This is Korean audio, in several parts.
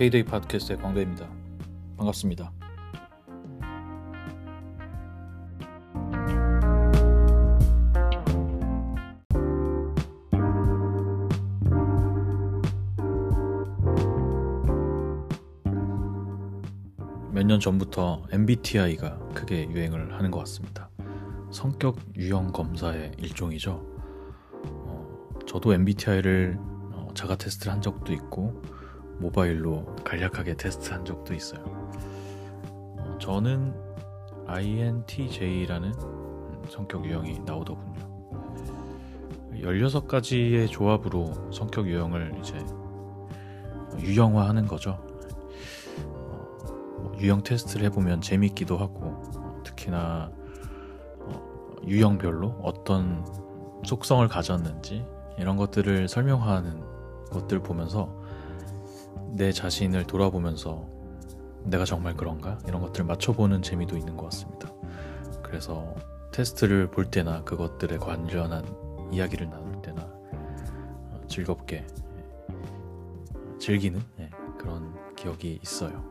K-데이 팟캐스트의 광배입니다. 반갑습니다. 몇 년 전부터 MBTI가 크게 유행을 하는 것 같습니다. 성격 유형 검사의 일종이죠. 어, 저도 MBTI를 어, 자가 테스트를 한 적도 있고 모바일로 간략하게 테스트한 적도 있어요. 어, 저는 INTJ라는 성격 유형이 나오더군요. 16가지의 조합으로 성격 유형을 이제 유형화하는 거죠. 어, 유형 테스트를 해보면 재밌기도 하고 특히나 어, 유형별로 어떤 속성을 가졌는지 이런 것들을 설명하는 것들 보면서 내 자신을 돌아보면서 내가 정말 그런가? 이런 것들을 맞춰보는 재미도 있는 것 같습니다. 그래서 테스트를 볼 때나 그것들에 관련한 이야기를 나눌 때나 어, 즐겁게 예, 즐기는 예, 그런 기억이 있어요.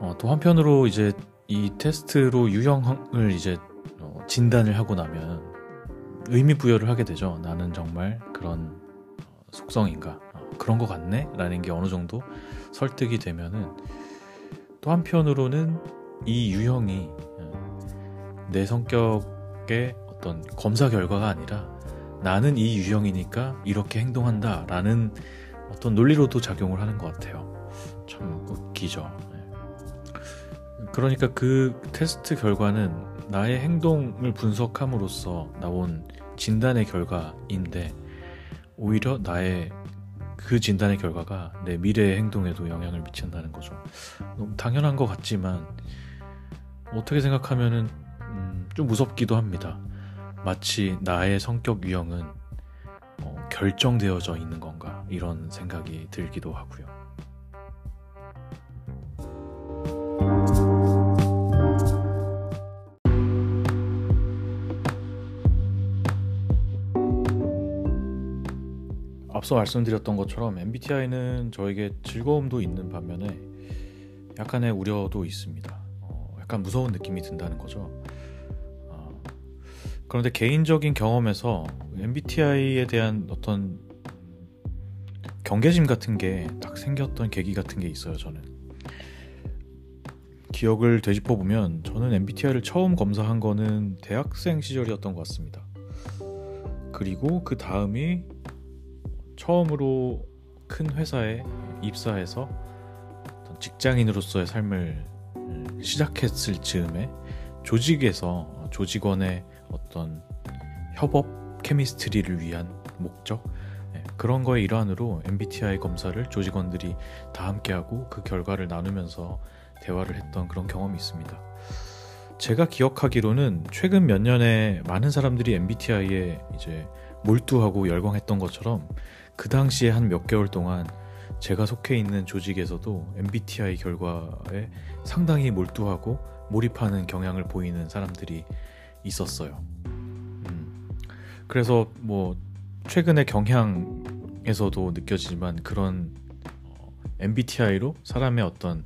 어, 또 한편으로 이제 이 테스트로 유형을 이제 어, 진단을 하고 나면 의미 부여를 하게 되죠. 나는 정말 그런 속성인가? 그런 것 같네? 라는 게 어느 정도 설득이 되면은 또 한편으로는 이 유형이 어, 내 성격의 어떤 검사 결과가 아니라 나는 이 유형이니까 이렇게 행동한다 라는 어떤 논리로도 작용을 하는 것 같아요. 참 웃기죠. 네. 그러니까 그 테스트 결과는 나의 행동을 분석함으로써 나온 진단의 결과인데 오히려 나의 그 진단의 결과가 내 미래의 행동에도 영향을 미친다는 거죠. 너무 당연한 것 같지만 어떻게 생각하면은 음, 좀 무섭기도 합니다. 마치 나의 성격 유형은 어, 결정되어져 있는 건가 이런 생각이 들기도 하고요. 앞서 말씀드렸던 것처럼 MBTI는 저에게 즐거움도 있는 반면에 약간의 우려도 있습니다. 어, 약간 무서운 느낌이 든다는 거죠. 어, 그런데 개인적인 경험에서 MBTI에 대한 어떤 경계심 같은 게 딱 생겼던 계기 같은 게 있어요, 저는. 기억을 되짚어 보면 저는 MBTI를 처음 검사한 거는 대학생 시절이었던 것 같습니다. 그리고 그 다음이 처음으로 큰 회사에 입사해서 직장인으로서의 삶을 음, 시작했을 즈음에 조직에서 조직원의 어떤 협업 케미스트리를 위한 목적 예, 그런 거의 일환으로 MBTI 검사를 조직원들이 다 함께하고 그 결과를 나누면서 대화를 했던 그런 경험이 있습니다. 제가 기억하기로는 최근 몇 년에 많은 사람들이 MBTI에 이제 몰두하고 열광했던 것처럼 그 당시에 한 몇 개월 동안 제가 속해 있는 조직에서도 MBTI 결과에 상당히 몰두하고 몰입하는 경향을 보이는 사람들이 있었어요. 음, 그래서 뭐 최근의 경향에서도 느껴지지만 그런 MBTI로 사람의 어떤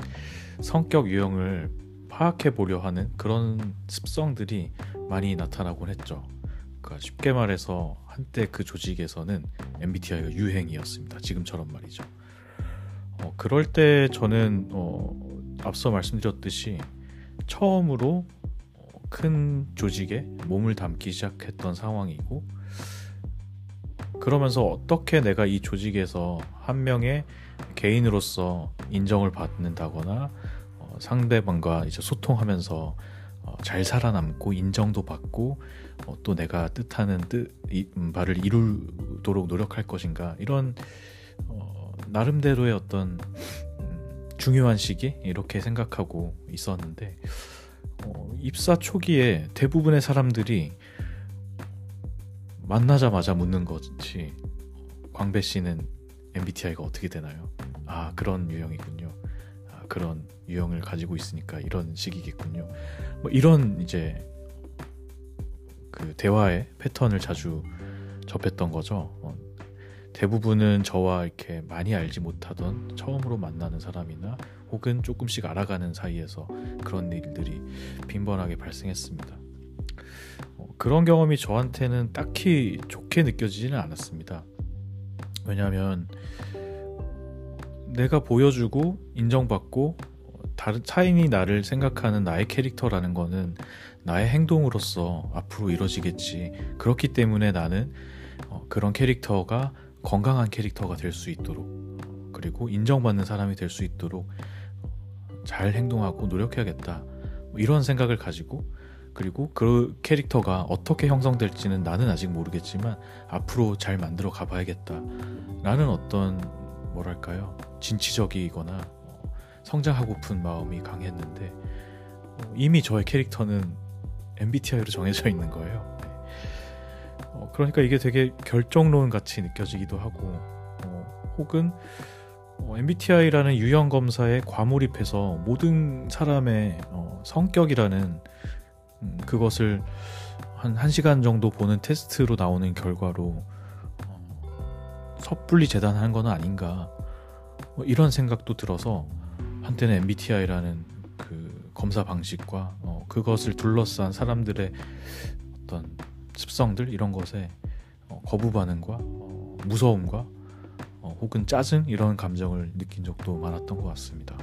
성격 유형을 파악해 보려 하는 그런 습성들이 많이 나타나곤 했죠. 그러니까 쉽게 말해서 한때 그 조직에서는 MBTI가 유행이었습니다. 지금처럼 말이죠. 어, 그럴 때 저는 어, 앞서 말씀드렸듯이 처음으로 어, 큰 조직에 몸을 담기 시작했던 상황이고 그러면서 어떻게 내가 이 조직에서 한 명의 개인으로서 인정을 받는다거나 어, 상대방과 이제 소통하면서 어, 잘 살아남고 인정도 받고 어, 또 내가 뜻하는 뜻 이, 음, 바를 이루도록 노력할 것인가 이런 어, 나름대로의 어떤 음, 중요한 시기 이렇게 생각하고 있었는데 어, 입사 초기에 대부분의 사람들이 만나자마자 묻는 것이 광배 씨는 MBTI가 어떻게 되나요? 아 그런 유형이군요. 아, 그런 유형을 가지고 있으니까 이런 식이겠군요. 뭐 이런 이제 그 대화의 패턴을 자주 접했던 거죠. 어, 대부분은 저와 이렇게 많이 알지 못하던 처음으로 만나는 사람이나 혹은 조금씩 알아가는 사이에서 그런 일들이 빈번하게 발생했습니다. 어, 그런 경험이 저한테는 딱히 좋게 느껴지지는 않았습니다. 왜냐하면 내가 보여주고 인정받고 다른 타인이 나를 생각하는 나의 캐릭터라는 거는 나의 행동으로서 앞으로 이루어지겠지. 그렇기 때문에 나는 어, 그런 캐릭터가 건강한 캐릭터가 될 수 있도록 그리고 인정받는 사람이 될 수 있도록 잘 행동하고 노력해야겠다. 뭐 이런 생각을 가지고 그리고 그 캐릭터가 어떻게 형성될지는 나는 아직 모르겠지만 앞으로 잘 만들어 가봐야겠다. 라는 어떤 뭐랄까요 진취적이거나 어, 성장하고픈 마음이 강했는데 어, 이미 저의 캐릭터는 MBTI로 정해져 있는 거예요. 네. 어, 그러니까 이게 되게 결정론 같이 느껴지기도 하고 어, 혹은 어, MBTI라는 유형 검사에 과몰입해서 모든 사람의 어, 성격이라는 음, 그것을 한 1시간 정도 보는 테스트로 나오는 결과로 어, 섣불리 재단하는 건 아닌가 뭐 이런 생각도 들어서 한때는 MBTI라는 그 검사 방식과 어, 그것을 둘러싼 사람들의 어떤 습성들 이런 것에 어, 거부 반응과 어, 무서움과 어, 혹은 짜증 이런 감정을 느낀 적도 많았던 것 같습니다.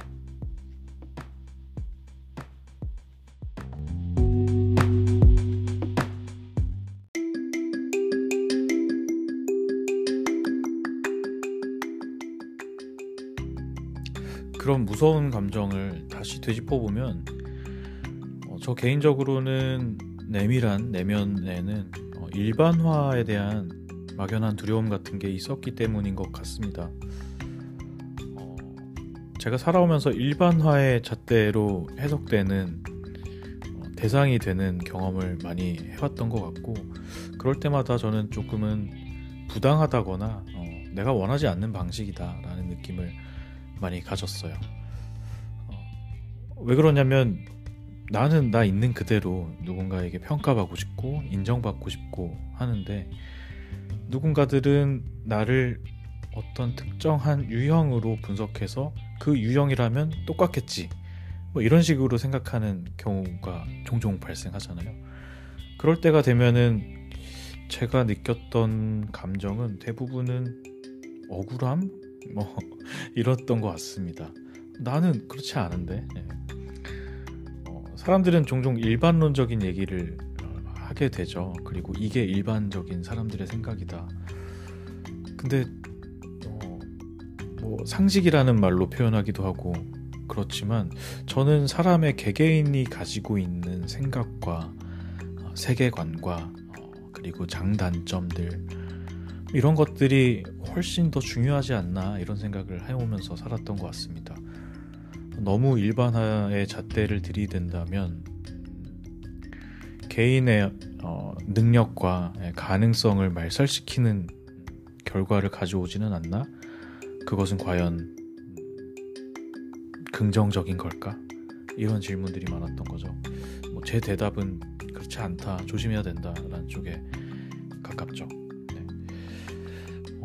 무서운 감정을 다시 되짚어 보면 어, 저 개인적으로는 내밀한 내면에는 어, 일반화에 대한 막연한 두려움 같은 게 있었기 때문인 것 같습니다. 어, 제가 살아오면서 일반화의 잣대로 해석되는 어, 대상이 되는 경험을 많이 해왔던 것 같고 그럴 때마다 저는 조금은 부당하다거나 어, 내가 원하지 않는 방식이다라는 느낌을 많이 가졌어요. 어, 왜 그러냐면 나는 나 있는 그대로 누군가에게 평가받고 싶고 인정받고 싶고 하는데 누군가들은 나를 어떤 특정한 유형으로 분석해서 그 유형이라면 똑같겠지. 뭐 이런 식으로 생각하는 경우가 종종 발생하잖아요. 그럴 때가 되면은 제가 느꼈던 감정은 대부분은 억울함? 뭐 이랬던 것 같습니다. 나는 그렇지 않은데. 네. 어, 사람들은 종종 일반론적인 얘기를 하게 되죠. 그리고 이게 일반적인 사람들의 생각이다. 근데 어, 뭐 상식이라는 말로 표현하기도 하고 그렇지만 저는 사람의 개개인이 가지고 있는 생각과 어, 세계관과 어, 그리고 장단점들 이런 것들이 훨씬 더 중요하지 않나 이런 생각을 해오면서 살았던 것 같습니다. 너무 일반화의 잣대를 들이댄다면 개인의 어, 능력과 가능성을 말살시키는 결과를 가져오지는 않나? 그것은 과연 긍정적인 걸까? 이런 질문들이 많았던 거죠. 뭐 제 대답은 그렇지 않다, 조심해야 된다라는 쪽에 가깝죠. 네.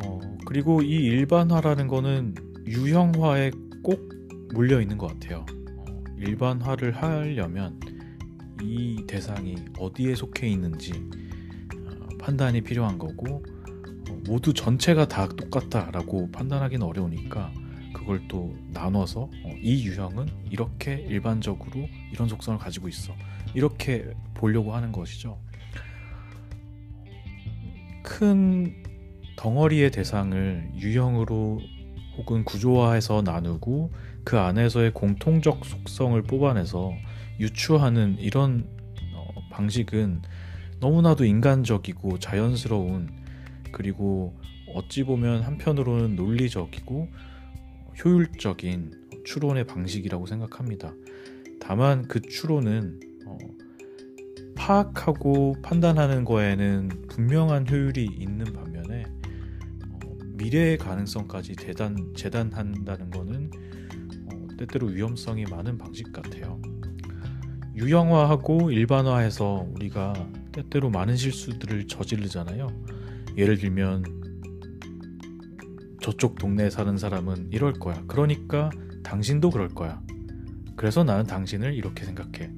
어, 그리고 이 일반화라는 거는 유형화에 꼭 물려 있는 것 같아요. 어, 일반화를 하려면 이 대상이 어디에 속해 있는지 어, 판단이 필요한 거고 어, 모두 전체가 다 똑같다라고 판단하기는 어려우니까 그걸 또 나눠서 어, 이 유형은 이렇게 일반적으로 이런 속성을 가지고 있어 이렇게 보려고 하는 것이죠. 큰 덩어리의 대상을 유형으로 혹은 구조화해서 나누고 그 안에서의 공통적 속성을 뽑아내서 유추하는 이런 어, 방식은 너무나도 인간적이고 자연스러운 그리고 어찌 보면 한편으로는 논리적이고 효율적인 추론의 방식이라고 생각합니다. 다만 그 추론은 어, 파악하고 판단하는 거에는 분명한 효율이 있는 반면에 어, 미래의 가능성까지 대단, 재단한다는 것은 어, 때때로 위험성이 많은 방식 같아요. 유형화하고 일반화해서 우리가 때때로 많은 실수들을 저지르잖아요. 예를 들면 저쪽 동네에 사는 사람은 이럴 거야. 그러니까 당신도 그럴 거야. 그래서 나는 당신을 이렇게 생각해.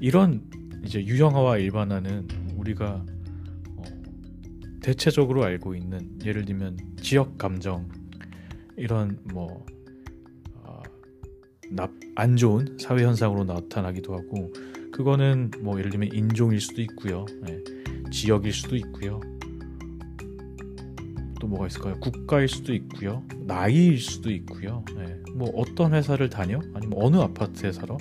이런 이제 유형화와 일반화는 우리가 어, 대체적으로 알고 있는 예를 들면 지역 감정 이런 뭐 안 좋은 사회 현상으로 나타나기도 하고 그거는 뭐 예를 들면 인종일 수도 있고요. 네. 지역일 수도 있고요. 또 뭐가 있을까요? 국가일 수도 있고요. 나이일 수도 있고요. 네. 뭐 어떤 회사를 다녀? 아니면 어느 아파트에 살아?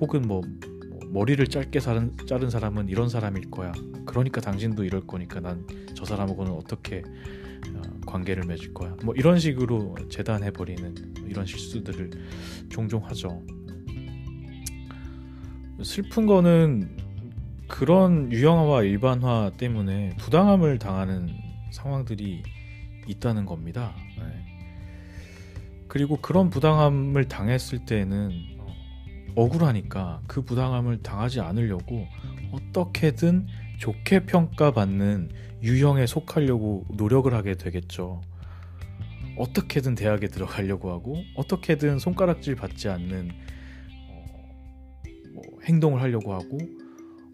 혹은 뭐, 뭐 머리를 짧게 자른, 자른 사람은 이런 사람일 거야. 그러니까 당신도 이럴 거니까 난 저 사람하고는 어떻게 어, 관계를 맺을 거야. 뭐 이런 식으로 재단해 버리는 이런 실수들을 종종 하죠. 슬픈 거는 그런 유형화와 일반화 때문에 부당함을 당하는 상황들이 있다는 겁니다. 네. 그리고 그런 부당함을 당했을 때는 억울하니까 그 부당함을 당하지 않으려고 어떻게든 좋게 평가받는 유형에 속하려고 노력을 하게 되겠죠. 어떻게든 대학에 들어가려고 하고 어떻게든 손가락질 받지 않는 어, 뭐 행동을 하려고 하고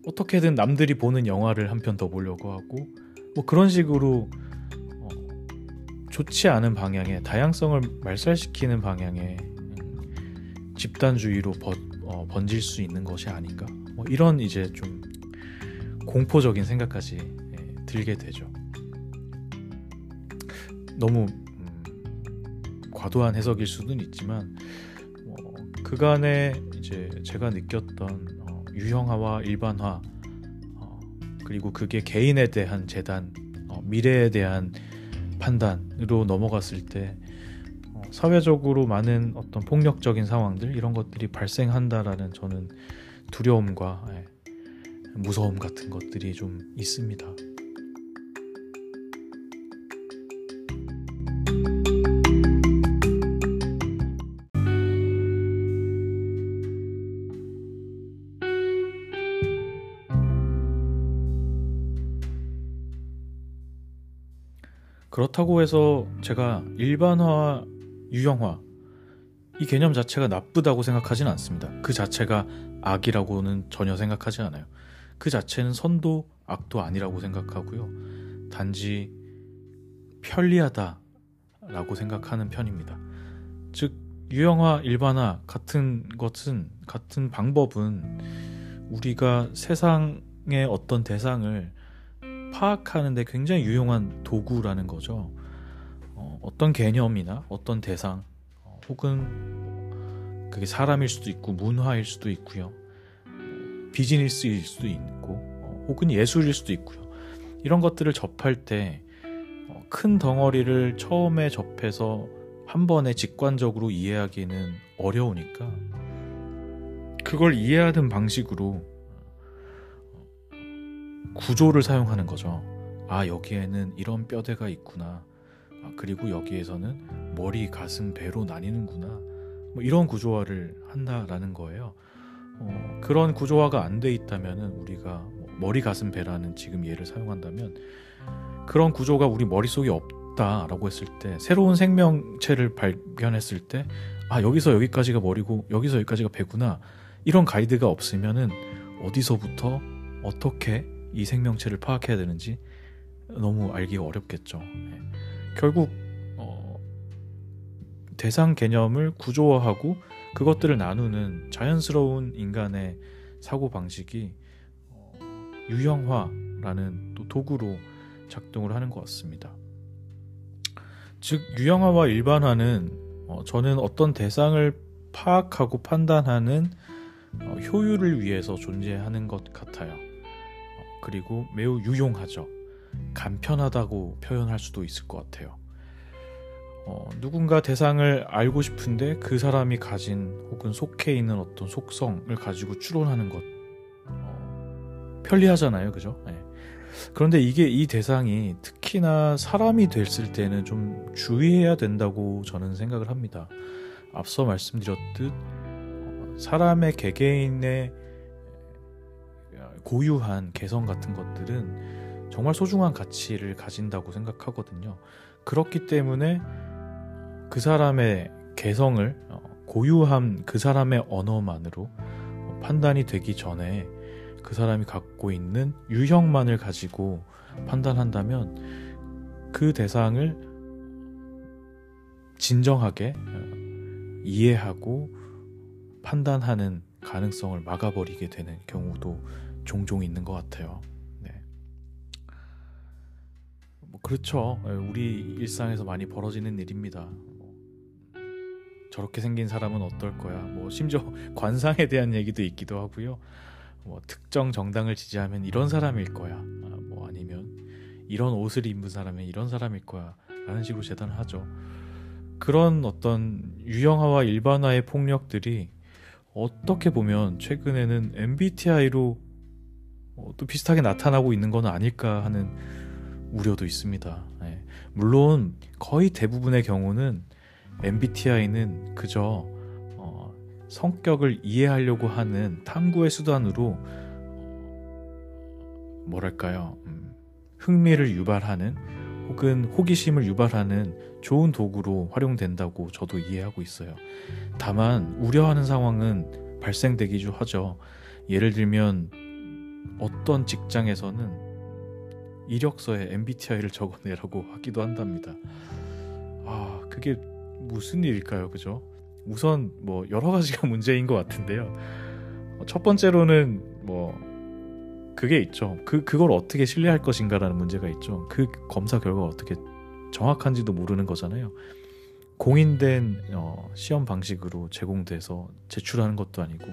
어떻게든 남들이 보는 영화를 한 편 더 보려고 하고 뭐 그런 식으로 어, 좋지 않은 방향에 다양성을 말살시키는 방향에 음, 집단주의로 번, 어, 번질 수 있는 것이 아닌가 뭐 이런 이제 좀 공포적인 생각까지 예, 들게 되죠. 너무 과도한 해석일 수는 있지만 어, 그간에 이제 제가 느꼈던 어, 유형화와 일반화 어, 그리고 그게 개인에 대한 재단 어, 미래에 대한 판단으로 넘어갔을 때 어, 사회적으로 많은 어떤 폭력적인 상황들 이런 것들이 발생한다라는 저는 두려움과 예, 무서움 같은 것들이 좀 있습니다. 그렇다고 해서 제가 일반화, 유형화 이 개념 자체가 나쁘다고 생각하진 않습니다. 그 자체가 악이라고는 전혀 생각하지 않아요. 그 자체는 선도 악도 아니라고 생각하고요. 단지 편리하다라고 생각하는 편입니다. 즉 유형화, 일반화 같은 것은 같은 방법은 우리가 세상의 어떤 대상을 파악하는데 굉장히 유용한 도구라는 거죠. 어, 떤 개념이나 어떤 대상 어, 혹은 그게 사람일 수도 있고 문화일 수도 있고요. 비즈니스일 수도 있고 어, 혹은 예술일 수도 있고요. 이런 것들을 접할 때큰 어, 덩어리를 처음에 접해서 한 번에 직관적으로 이해하기는 어려우니까 그걸 이해하는 방식으로 구조를 사용하는 거죠. 아, 여기에는 이런 뼈대가 있구나. 아, 그리고 여기에서는 머리, 가슴, 배로 나뉘는구나. 뭐 이런 구조화를 한다라는 거예요. 어, 그런 구조화가 안 돼 있다면 우리가 뭐 머리, 가슴, 배라는 지금 예를 사용한다면 그런 구조가 우리 머릿속에 없다라고 했을 때 새로운 생명체를 발견했을 때 아, 여기서 여기까지가 머리고 여기서 여기까지가 배구나. 이런 가이드가 없으면은 어디서부터 어떻게 이 생명체를 파악해야 되는지 너무 알기가 어렵겠죠. 네. 결국 어, 대상 개념을 구조화하고 그것들을 나누는 자연스러운 인간의 사고 방식이 어, 유형화라는 또 도구로 작동을 하는 것 같습니다. 즉 유형화와 일반화는 어, 저는 어떤 대상을 파악하고 판단하는 어, 효율을 위해서 존재하는 것 같아요. 그리고 매우 유용하죠. 간편하다고 표현할 수도 있을 것 같아요. 어, 누군가 대상을 알고 싶은데 그 사람이 가진 혹은 속해 있는 어떤 속성을 가지고 추론하는 것 어, 편리하잖아요, 그죠? 네. 그런데 이게 이 대상이 특히나 사람이 됐을 때는 좀 주의해야 된다고 저는 생각을 합니다. 앞서 말씀드렸듯 어, 사람의 개개인의 고유한 개성 같은 것들은 정말 소중한 가치를 가진다고 생각하거든요. 그렇기 때문에 그 사람의 개성을 어, 고유한 그 사람의 언어만으로 판단이 되기 전에 그 사람이 갖고 있는 유형만을 가지고 판단한다면 그 대상을 진정하게 어, 이해하고 판단하는 가능성을 막아버리게 되는 경우도 종종 있는 것 같아요. 네. 뭐 그렇죠. 예, 우리 일상에서 많이 벌어지는 일입니다. 뭐 저렇게 생긴 사람은 어떨 거야. 뭐 심지어 관상에 대한 얘기도 있기도 하고요. 뭐 특정 정당을 지지하면 이런 사람일 거야. 아, 뭐 아니면 이런 옷을 입은 사람은 이런 사람일 거야. 라는 식으로 재단을 하죠. 그런 어떤 유형화와 일반화의 폭력들이 어떻게 보면 최근에는 MBTI로 어, 또 비슷하게 나타나고 있는 건 아닐까 하는 우려도 있습니다. 네. 물론 거의 대부분의 경우는 MBTI는 그저 어, 성격을 이해하려고 하는 탐구의 수단으로 뭐랄까요 음, 흥미를 유발하는 혹은 호기심을 유발하는 좋은 도구로 활용된다고 저도 이해하고 있어요. 다만 우려하는 상황은 발생되기도 하죠. 예를 들면 어떤 직장에서는 이력서에 MBTI를 적어내라고 하기도 한답니다. 아, 그게 무슨 일일까요? 그죠? 우선 뭐 여러 가지가 문제인 것 같은데요. 첫 번째로는 뭐 그게 있죠. 그 그걸 어떻게 신뢰할 것인가라는 문제가 있죠. 그 검사 결과가 어떻게 정확한지도 모르는 거잖아요. 공인된 어, 시험 방식으로 제공돼서 제출하는 것도 아니고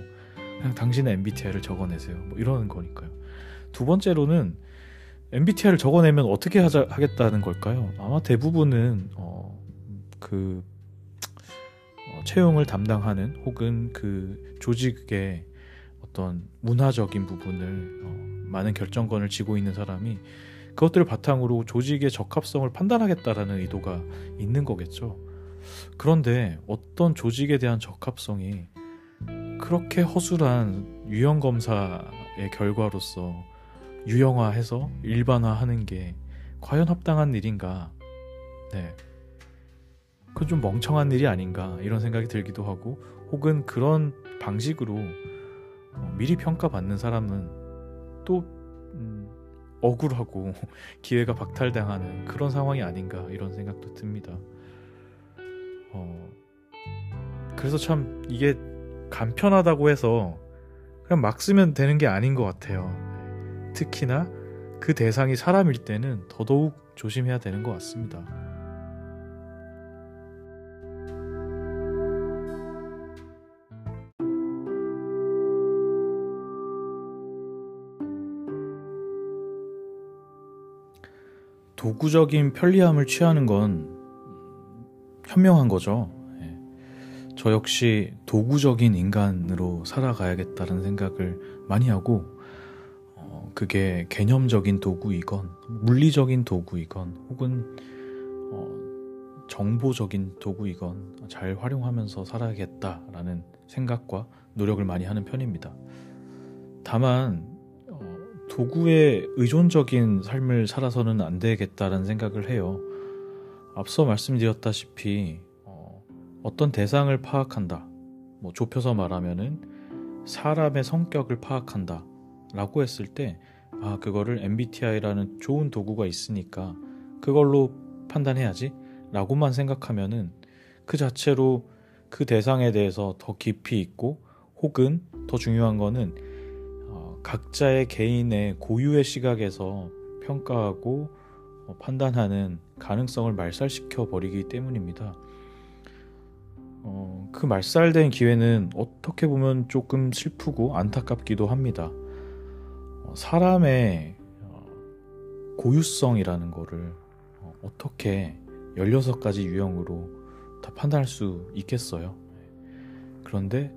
그냥 당신의 MBTI를 적어내세요. 뭐 이러는 거니까요. 두 번째로는 MBTI를 적어내면 어떻게 하자, 하겠다는 걸까요? 아마 대부분은 어, 그 어, 채용을 담당하는 혹은 그 조직의 어떤 문화적인 부분을 어, 많은 결정권을 쥐고 있는 사람이 그것들을 바탕으로 조직의 적합성을 판단하겠다라는 의도가 있는 거겠죠. 그런데 어떤 조직에 대한 적합성이 그렇게 허술한 유형 검사의 결과로서 유형화해서 일반화하는 게 과연 합당한 일인가? 네. 그건 좀 멍청한 일이 아닌가 이런 생각이 들기도 하고 혹은 그런 방식으로 미리 평가받는 사람은 또 음, 억울하고 기회가 박탈당하는 그런 상황이 아닌가 이런 생각도 듭니다. 어, 그래서 참 이게 간편하다고 해서 그냥 막 쓰면 되는 게 아닌 것 같아요. 특히나 그 대상이 사람일 때는 더더욱 조심해야 되는 것 같습니다. 도구적인 편리함을 취하는 건 현명한 거죠. 예. 저 역시 도구적인 인간으로 살아가야겠다는 생각을 많이 하고, 어, 그게 개념적인 도구이건, 물리적인 도구이건, 혹은 어, 정보적인 도구이건 잘 활용하면서 살아야겠다라는 생각과 노력을 많이 하는 편입니다. 다만 도구에 의존적인 삶을 살아서는 안 되겠다는 생각을 해요. 앞서 말씀드렸다시피 어, 떤 대상을 파악한다. 뭐 좁혀서 말하면은 사람의 성격을 파악한다. 라고 했을 때, 아, 그거를 MBTI라는 좋은 도구가 있으니까 그걸로 판단해야지. 라고만 생각하면은 그 자체로 그 대상에 대해서 더 깊이 있고 혹은 더 중요한 거는 각자의 개인의 고유의 시각에서 평가하고 어, 판단하는 가능성을 말살시켜 버리기 때문입니다. 어, 그 말살된 기회는 어떻게 보면 조금 슬프고 안타깝기도 합니다. 어, 사람의 어, 고유성이라는 거를 어, 어떻게 16가지 유형으로 다 판단할 수 있겠어요? 그런데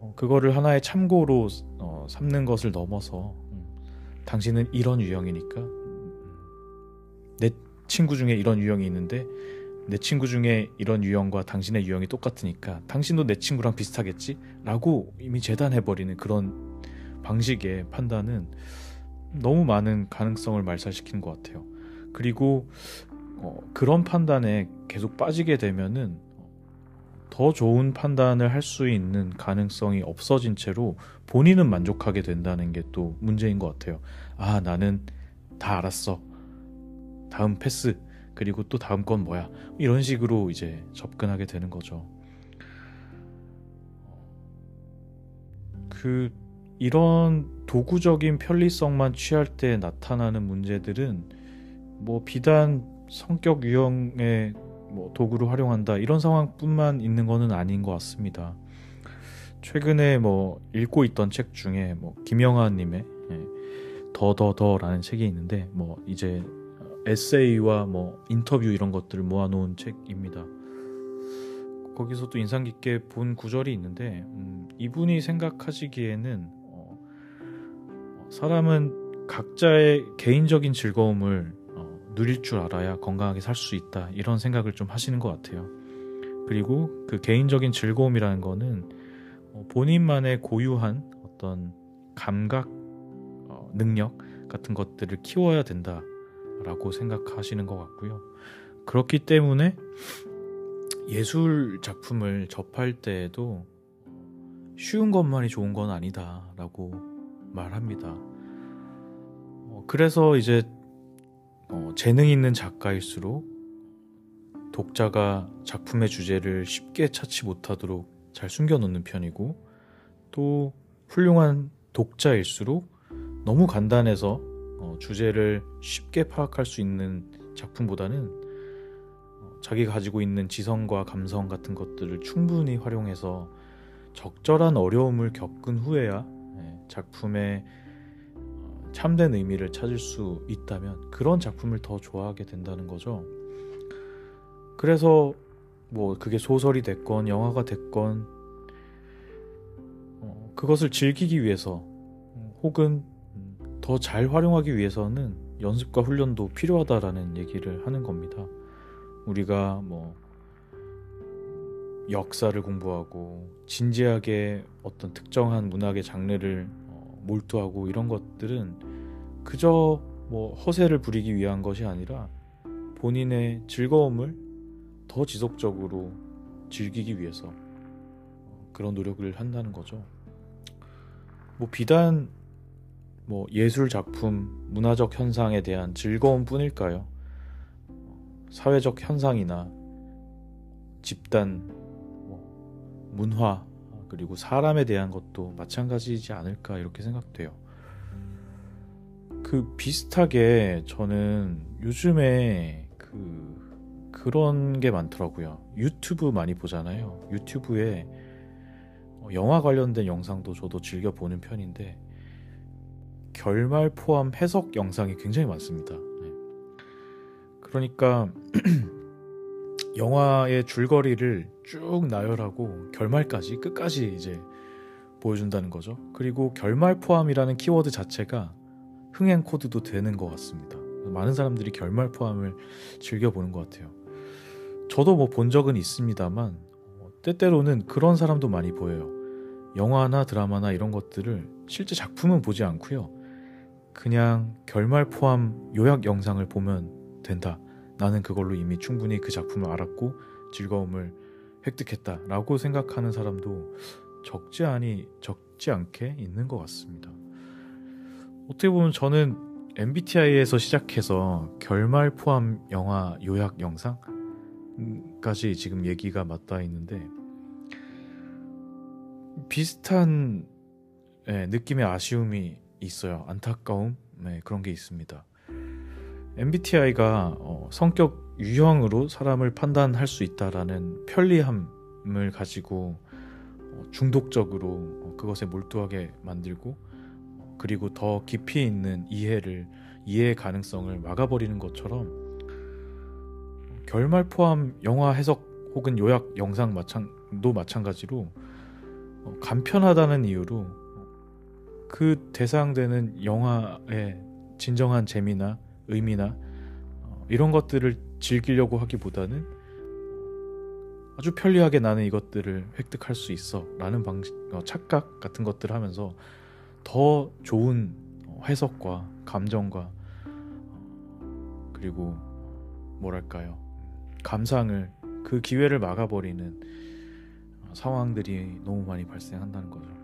어, 그거를 하나의 참고로 어, 삼는 것을 넘어서 음, 당신은 이런 유형이니까 내 친구 중에 이런 유형이 있는데 내 친구 중에 이런 유형과 당신의 유형이 똑같으니까 당신도 내 친구랑 비슷하겠지? 라고 이미 재단해버리는 그런 방식의 판단은 너무 많은 가능성을 말살시키는 것 같아요. 그리고 어, 그런 판단에 계속 빠지게 되면은 더 좋은 판단을 할 수 있는 가능성이 없어진 채로 본인은 만족하게 된다는 게 또 문제인 것 같아요. 아, 나는 다 알았어. 다음 패스. 그리고 또 다음 건 뭐야. 이런 식으로 이제 접근하게 되는 거죠. 그, 이런 도구적인 편리성만 취할 때 나타나는 문제들은 뭐 비단 성격 유형의 뭐 도구를 활용한다 이런 상황뿐만 있는 것은 아닌 것 같습니다. 최근에 뭐 읽고 있던 책 중에 뭐 김영하님의 예, 더더더라는 책이 있는데 뭐 이제 에세이와 뭐 인터뷰 이런 것들을 모아놓은 책입니다. 거기서도 인상 깊게 본 구절이 있는데 음, 이분이 생각하시기에는 어, 사람은 각자의 개인적인 즐거움을 누릴 줄 알아야 건강하게 살 수 있다 이런 생각을 좀 하시는 것 같아요. 그리고 그 개인적인 즐거움이라는 거는 어, 본인만의 고유한 어떤 감각 어, 능력 같은 것들을 키워야 된다 라고 생각하시는 것 같고요. 그렇기 때문에 예술 작품을 접할 때에도 쉬운 것만이 좋은 건 아니다 라고 말합니다. 어, 그래서 이제 어, 재능 있는 작가일수록 독자가 작품의 주제를 쉽게 찾지 못하도록 잘 숨겨놓는 편이고 또 훌륭한 독자일수록 너무 간단해서 어, 주제를 쉽게 파악할 수 있는 작품보다는 어, 자기가 가지고 있는 지성과 감성 같은 것들을 충분히 활용해서 적절한 어려움을 겪은 후에야 네, 작품의 참된 의미를 찾을 수 있다면 그런 작품을 더 좋아하게 된다는 거죠. 그래서 뭐 그게 소설이 됐건 영화가 됐건 어, 그것을 즐기기 위해서 혹은 더 잘 활용하기 위해서는 연습과 훈련도 필요하다라는 얘기를 하는 겁니다. 우리가 뭐 역사를 공부하고 진지하게 어떤 특정한 문학의 장르를 몰두하고 이런 것들은 그저 뭐 허세를 부리기 위한 것이 아니라 본인의 즐거움을 더 지속적으로 즐기기 위해서 그런 노력을 한다는 거죠. 뭐 비단 뭐 예술 작품, 문화적 현상에 대한 즐거움 뿐일까요? 사회적 현상이나 집단, 뭐 문화, 그리고 사람에 대한 것도 마찬가지지 않을까 이렇게 생각돼요. 그 비슷하게 저는 요즘에 그 그런 게 많더라고요. 유튜브 많이 보잖아요. 유튜브에 영화 관련된 영상도 저도 즐겨 보는 편인데 결말 포함 해석 영상이 굉장히 많습니다. 네. 그러니까 영화의 줄거리를 쭉 나열하고 결말까지 끝까지 이제 보여준다는 거죠. 그리고 결말 포함이라는 키워드 자체가 흥행 코드도 되는 것 같습니다. 많은 사람들이 결말 포함을 즐겨보는 것 같아요. 저도 뭐 본 적은 있습니다만 때때로는 그런 사람도 많이 보여요. 영화나 드라마나 이런 것들을 실제 작품은 보지 않고요. 그냥 결말 포함 요약 영상을 보면 된다. 나는 그걸로 이미 충분히 그 작품을 알았고 즐거움을 획득했다라고 생각하는 사람도 적지 않이 적지 않게 있는 것 같습니다. 어떻게 보면 저는 MBTI에서 시작해서 결말 포함 영화 요약 영상까지 지금 얘기가 맞닿아 있는데 비슷한 네, 느낌의 아쉬움이 있어요. 안타까움 네, 그런 게 있습니다. MBTI가 어, 성격 유형으로 사람을 판단할 수 있다라는 편리함을 가지고 어, 중독적으로 어, 그것에 몰두하게 만들고 어, 그리고 더 깊이 있는 이해를 이해의 가능성을 막아버리는 것처럼 결말 포함 영화 해석 혹은 요약 영상 마찬도 마찬가지로 어, 간편하다는 이유로 그 대상되는 영화의 진정한 재미나 의미나 어, 이런 것들을 즐기려고 하기보다는 아주 편리하게 나는 이것들을 획득할 수 있어 라는 방식 어, 착각 같은 것들을 하면서 더 좋은 해석과 감정과 그리고 뭐랄까요 감상을 그 기회를 막아버리는 상황들이 너무 많이 발생한다는 거죠.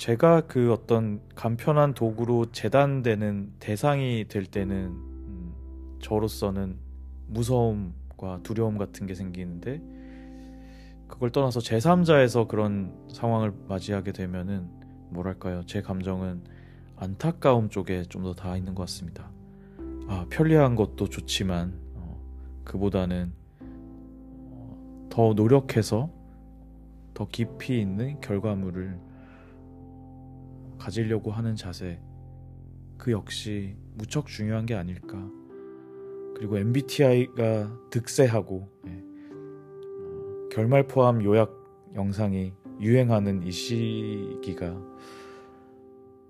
제가 그 어떤 간편한 도구로 재단되는 대상이 될 때는 음, 저로서는 무서움과 두려움 같은 게 생기는데 그걸 떠나서 제3자에서 그런 상황을 맞이하게 되면은 뭐랄까요 제 감정은 안타까움 쪽에 좀 더 닿아 있는 것 같습니다. 아 편리한 것도 좋지만 어, 그보다는 어, 더 노력해서 더 깊이 있는 결과물을 가지려고 하는 자세 그 역시 무척 중요한 게 아닐까. 그리고 MBTI가 득세하고 예, 결말 포함 요약 영상이 유행하는 이 시기가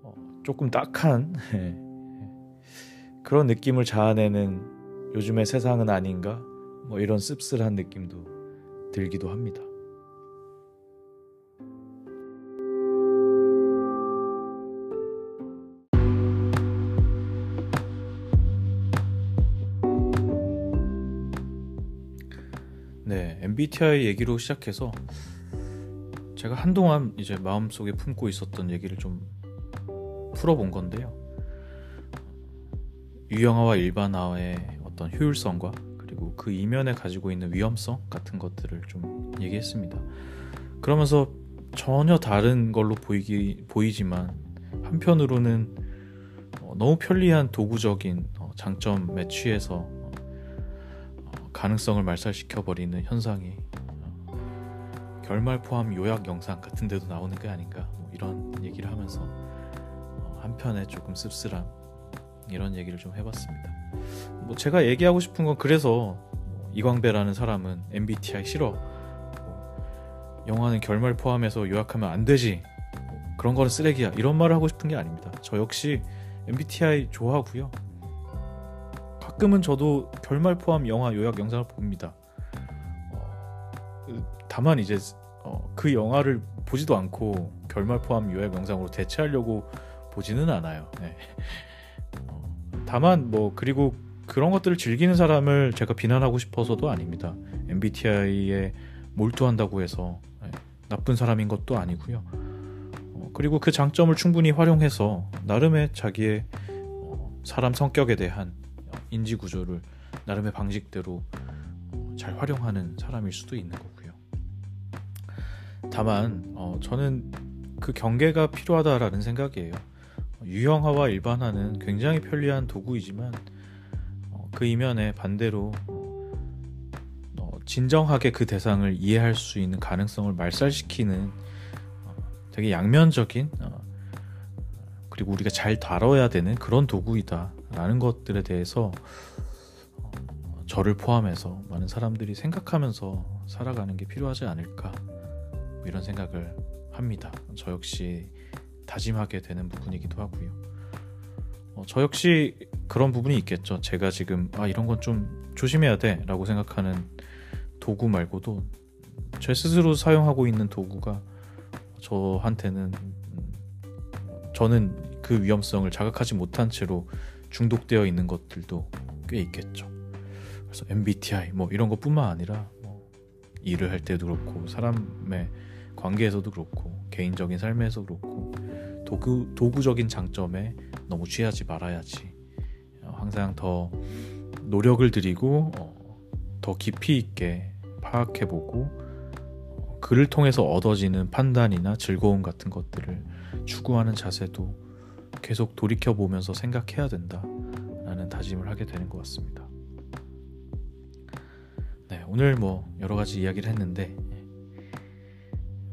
어, 조금 딱한 예, 그런 느낌을 자아내는 요즘의 세상은 아닌가 뭐 이런 씁쓸한 느낌도 들기도 합니다. MBTI 얘기로 시작해서 제가 한동안 이제 마음속에 품고 있었던 얘기를 좀 풀어본 건데요. 유형화와 일반화의 어떤 효율성과 그리고 그 이면에 가지고 있는 위험성 같은 것들을 좀 얘기했습니다. 그러면서 전혀 다른 걸로 보이기 보이지만 한편으로는 어, 너무 편리한 도구적인 어, 장점에 취해서 가능성을 말살시켜 버리는 현상이 어, 결말 포함 요약 영상 같은 데도 나오는 게 아닌가 뭐 이런 얘기를 하면서 어, 한편에 조금 씁쓸함 이런 얘기를 좀 해봤습니다. 뭐 제가 얘기하고 싶은 건 그래서 뭐 이광배라는 사람은 MBTI 싫어 뭐 영화는 결말 포함해서 요약하면 안 되지 뭐 그런 거는 쓰레기야 이런 말을 하고 싶은 게 아닙니다. 저 역시 MBTI 좋아하고요. 가끔은 저도 결말 포함 영화 요약 영상을 봅니다. 어, 다만 이제 어, 그 영화를 보지도 않고 결말 포함 요약 영상으로 대체하려고 보지는 않아요. 네. 어, 다만 뭐 그리고 그런 것들을 즐기는 사람을 제가 비난하고 싶어서도 아닙니다. MBTI에 몰두한다고 해서 네, 나쁜 사람인 것도 아니고요. 어, 그리고 그 장점을 충분히 활용해서 나름의 자기의 어, 사람 성격에 대한 인지 구조를 나름의 방식대로 잘 활용하는 사람일 수도 있는 거고요. 다만 어, 저는 그 경계가 필요하다라는 생각이에요. 유형화와 일반화는 굉장히 편리한 도구이지만 어, 그 이면에 반대로 어, 진정하게 그 대상을 이해할 수 있는 가능성을 말살시키는 어, 되게 양면적인 어, 그리고 우리가 잘 다뤄야 되는 그런 도구이다. 라는 것들에 대해서 어, 저를 포함해서 많은 사람들이 생각하면서 살아가는 게 필요하지 않을까 뭐 이런 생각을 합니다. 저 역시 다짐하게 되는 부분이기도 하고요. 어, 저 역시 그런 부분이 있겠죠. 제가 지금 아 이런 건 좀 조심해야 돼라고 생각하는 도구 말고도 제 스스로 사용하고 있는 도구가 저한테는 음, 저는 그 위험성을 자각하지 못한 채로 중독되어 있는 것들도 꽤 있겠죠. 그래서 MBTI 뭐 이런 것뿐만 아니라 뭐 일을 할 때도 그렇고 사람의 관계에서도 그렇고 개인적인 삶에서 그렇고 도구 도구적인 장점에 너무 취하지 말아야지. 어, 항상 더 노력을 들이고 어, 더 깊이 있게 파악해보고 어, 그를 통해서 얻어지는 판단이나 즐거움 같은 것들을 추구하는 자세도 계속 돌이켜 보면서 생각해야 된다라는 다짐을 하게 되는 것 같습니다. 네, 오늘 뭐 여러 가지 이야기를 했는데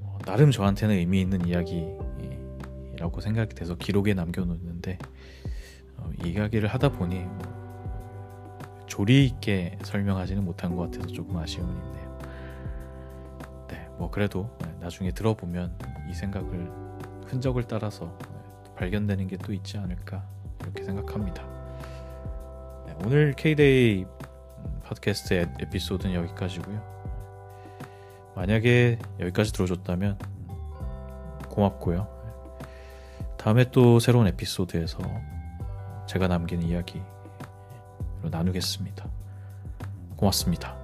어, 나름 저한테는 의미 있는 이야기라고 생각이 돼서 기록에 남겨놓는데 어, 이야기를 하다 보니 뭐 조리 있게 설명하지는 못한 것 같아서 조금 아쉬움이 있네요. 네, 뭐 그래도 나중에 들어보면 이 생각을 흔적을 따라서 발견되는 게 또 있지 않을까 이렇게 생각합니다. 네, 오늘 K-데이 팟캐스트 에피소드는 여기까지고요. 만약에 여기까지 들어줬다면 고맙고요. 다음에 또 새로운 에피소드에서 제가 남긴 이야기로 나누겠습니다. 고맙습니다.